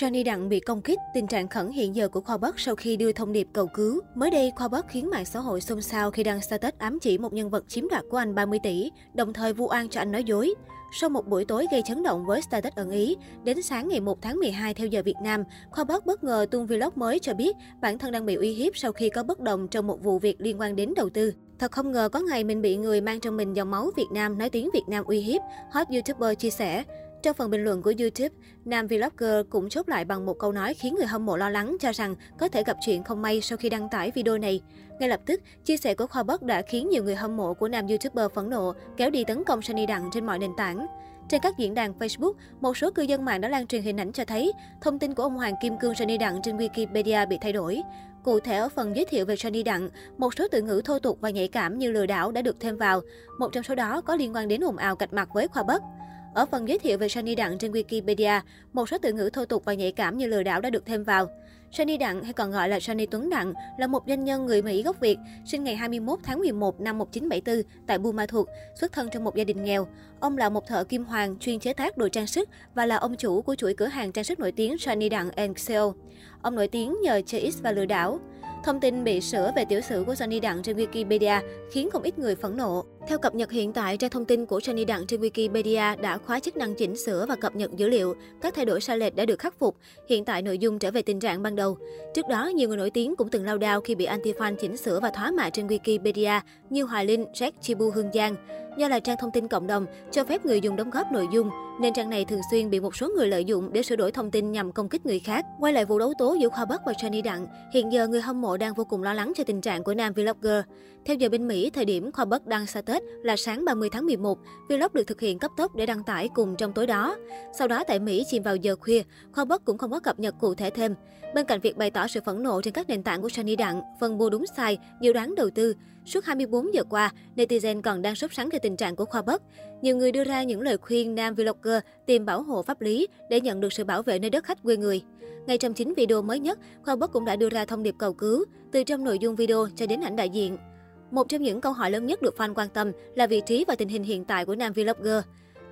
Johnny Đặng bị công kích, tình trạng khẩn hiện giờ của Khoa Bắc sau khi đưa thông điệp cầu cứu. Mới đây, Khoa Bắc khiến mạng xã hội xôn xao khi đăng status ám chỉ một nhân vật chiếm đoạt của anh 30 tỷ, đồng thời vu oan cho anh nói dối. Sau một buổi tối gây chấn động với status ẩn ý, đến sáng ngày 1 tháng 12 theo giờ Việt Nam, Khoa Bắc bất ngờ tung vlog mới cho biết bản thân đang bị uy hiếp sau khi có bất đồng trong một vụ việc liên quan đến đầu tư. Thật không ngờ có ngày mình bị người mang trong mình dòng máu Việt Nam nói tiếng Việt Nam uy hiếp, hot YouTuber chia sẻ. Trong phần bình luận của YouTube, nam vlogger cũng chốt lại bằng một câu nói khiến người hâm mộ lo lắng cho rằng có thể gặp chuyện không may sau khi đăng tải video này. Ngay lập tức, chia sẻ của Khoa Bắc đã khiến nhiều người hâm mộ của nam YouTuber phẫn nộ, kéo đi tấn công Sunny Đặng trên mọi nền tảng. Trên các diễn đàn Facebook, một số cư dân mạng đã lan truyền hình ảnh cho thấy thông tin của ông Hoàng Kim Cương Sunny Đặng trên Wikipedia bị thay đổi. Cụ thể ở phần giới thiệu về Johnny Đặng, một số từ ngữ thô tục và nhạy cảm như lừa đảo đã được thêm vào. Một trong số đó có liên quan đến ồn ào cạch mặt với Khoa Bắc. Ở phần giới thiệu về Sunny Đặng trên Wikipedia, một số từ ngữ thô tục và nhạy cảm như lừa đảo đã được thêm vào. Sunny Đặng hay còn gọi là Sunny Tuấn Đặng là một doanh nhân người Mỹ gốc Việt, sinh ngày 21 tháng 11 năm 1974 tại Buôn Ma Thuột, xuất thân trong một gia đình nghèo. Ông là một thợ kim hoàng chuyên chế tác đồ trang sức và là ông chủ của chuỗi cửa hàng trang sức nổi tiếng Sunny Đặng Co. Ông nổi tiếng nhờ chơi X và lừa đảo. Thông tin bị sửa về tiểu sử của Sunny Đặng trên Wikipedia khiến không ít người phẫn nộ. Theo cập nhật hiện tại, trang thông tin của Johnny Đặng trên Wikipedia đã khóa chức năng chỉnh sửa và cập nhật dữ liệu. Các thay đổi sai lệch đã được khắc phục. Hiện tại nội dung trở về tình trạng ban đầu. Trước đó, nhiều người nổi tiếng cũng từng lao đao khi bị anti-fan chỉnh sửa và thoá mạ trên Wikipedia như Hoài Linh, Jack Chibu Hương Giang. Do là trang thông tin cộng đồng, cho phép người dùng đóng góp nội dung, nên trang này thường xuyên bị một số người lợi dụng để sửa đổi thông tin nhằm công kích người khác. Quay lại vụ đấu tố giữa Khoa Bắc và Johnny Đặng, hiện giờ người hâm mộ đang vô cùng lo lắng cho tình trạng của nam vlogger. Theo giờ bên Mỹ, thời điểm Khoa Bắc đăng status là sáng 30 tháng 11, vlog được thực hiện cấp tốc để đăng tải cùng trong tối đó. Sau đó tại Mỹ chìm vào giờ khuya, Khoa bất cũng không có cập nhật cụ thể thêm. Bên cạnh việc bày tỏ sự phẫn nộ trên các nền tảng của Sunny Đặng, phân mua đúng sai, dự đoán đầu tư, suốt 24 giờ qua, netizen còn đang sốt sắng về tình trạng của Khoa Bất. Nhiều người đưa ra những lời khuyên nam vlogger tìm bảo hộ pháp lý để nhận được sự bảo vệ nơi đất khách quê người. Ngay trong chính video mới nhất, Khoa Bất cũng đã đưa ra thông điệp cầu cứu, từ trong nội dung video cho đến ảnh đại diện. Một trong những câu hỏi lớn nhất được fan quan tâm là vị trí và tình hình hiện tại của nam vlogger.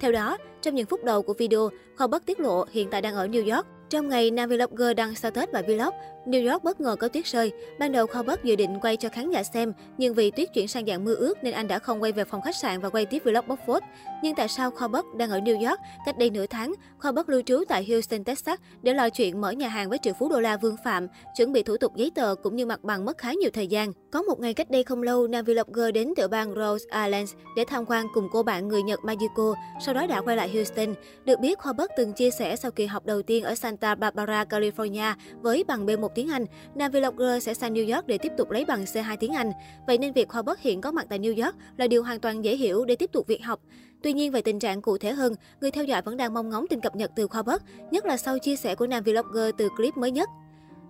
Theo đó, trong những phút đầu của video, Khoa Bất tiết lộ hiện tại đang ở New York. Trong ngày, nam vlogger đăng status và vlog, New York bất ngờ có tuyết rơi. Ban đầu Khoa Bất dự định quay cho khán giả xem, nhưng vì tuyết chuyển sang dạng mưa ướt nên anh đã không quay về phòng khách sạn và quay tiếp vlog bóc phốt. Nhưng tại sao Khoa Bất đang ở New York? Cách đây nửa tháng, Khoa Bất lưu trú tại Houston, Texas để lo chuyện mở nhà hàng với triệu phú đô la Vương Phạm, chuẩn bị thủ tục giấy tờ cũng như mặt bằng mất khá nhiều thời gian. Có một ngày cách đây không lâu, nam vlogger đến tiểu bang Rose Island để tham quan cùng cô bạn người Nhật Mayuko, sau đó đã quay lại Houston. Được biết, Khoa Bất từng chia sẻ sau kỳ học đầu tiên ở Santa Barbara, California với bằng B1 tiếng Anh, nam vlogger sẽ sang New York để tiếp tục lấy bằng C2 tiếng Anh. Vậy nên việc Hobart hiện có mặt tại New York là điều hoàn toàn dễ hiểu để tiếp tục việc học. Tuy nhiên về tình trạng cụ thể hơn, người theo dõi vẫn đang mong ngóng tin cập nhật từ Khoa nhất là sau chia sẻ của nam vlogger từ clip mới nhất.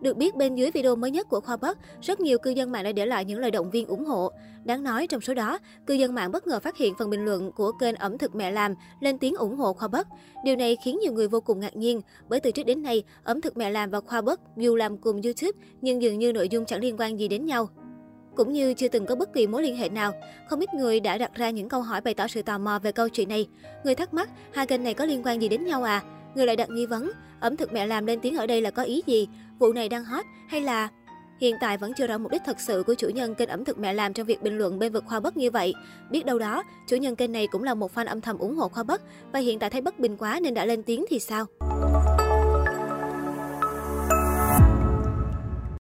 Được biết bên dưới video mới nhất của Khoa Bắc, rất nhiều cư dân mạng đã để lại những lời động viên ủng hộ. Đáng nói trong số đó, cư dân mạng bất ngờ phát hiện phần bình luận của kênh ẩm thực mẹ làm lên tiếng ủng hộ Khoa Bắc. Điều này khiến nhiều người vô cùng ngạc nhiên, bởi từ trước đến nay, ẩm thực mẹ làm và Khoa Bắc dù làm cùng YouTube nhưng dường như nội dung chẳng liên quan gì đến nhau. Cũng như chưa từng có bất kỳ mối liên hệ nào, không ít người đã đặt ra những câu hỏi bày tỏ sự tò mò về câu chuyện này. Người thắc mắc, hai kênh này có liên quan gì đến nhau à? Người lại đặt nghi vấn, ẩm thực mẹ làm lên tiếng ở đây là có ý gì? Vụ này đang hot hay là Hiện tại vẫn chưa rõ mục đích thật sự của chủ nhân kênh ẩm thực mẹ làm trong việc bình luận bên vực Khoa Bất như vậy. Biết đâu đó, chủ nhân kênh này cũng là một fan âm thầm ủng hộ Khoa Bất và hiện tại thấy bất bình quá nên đã lên tiếng thì sao?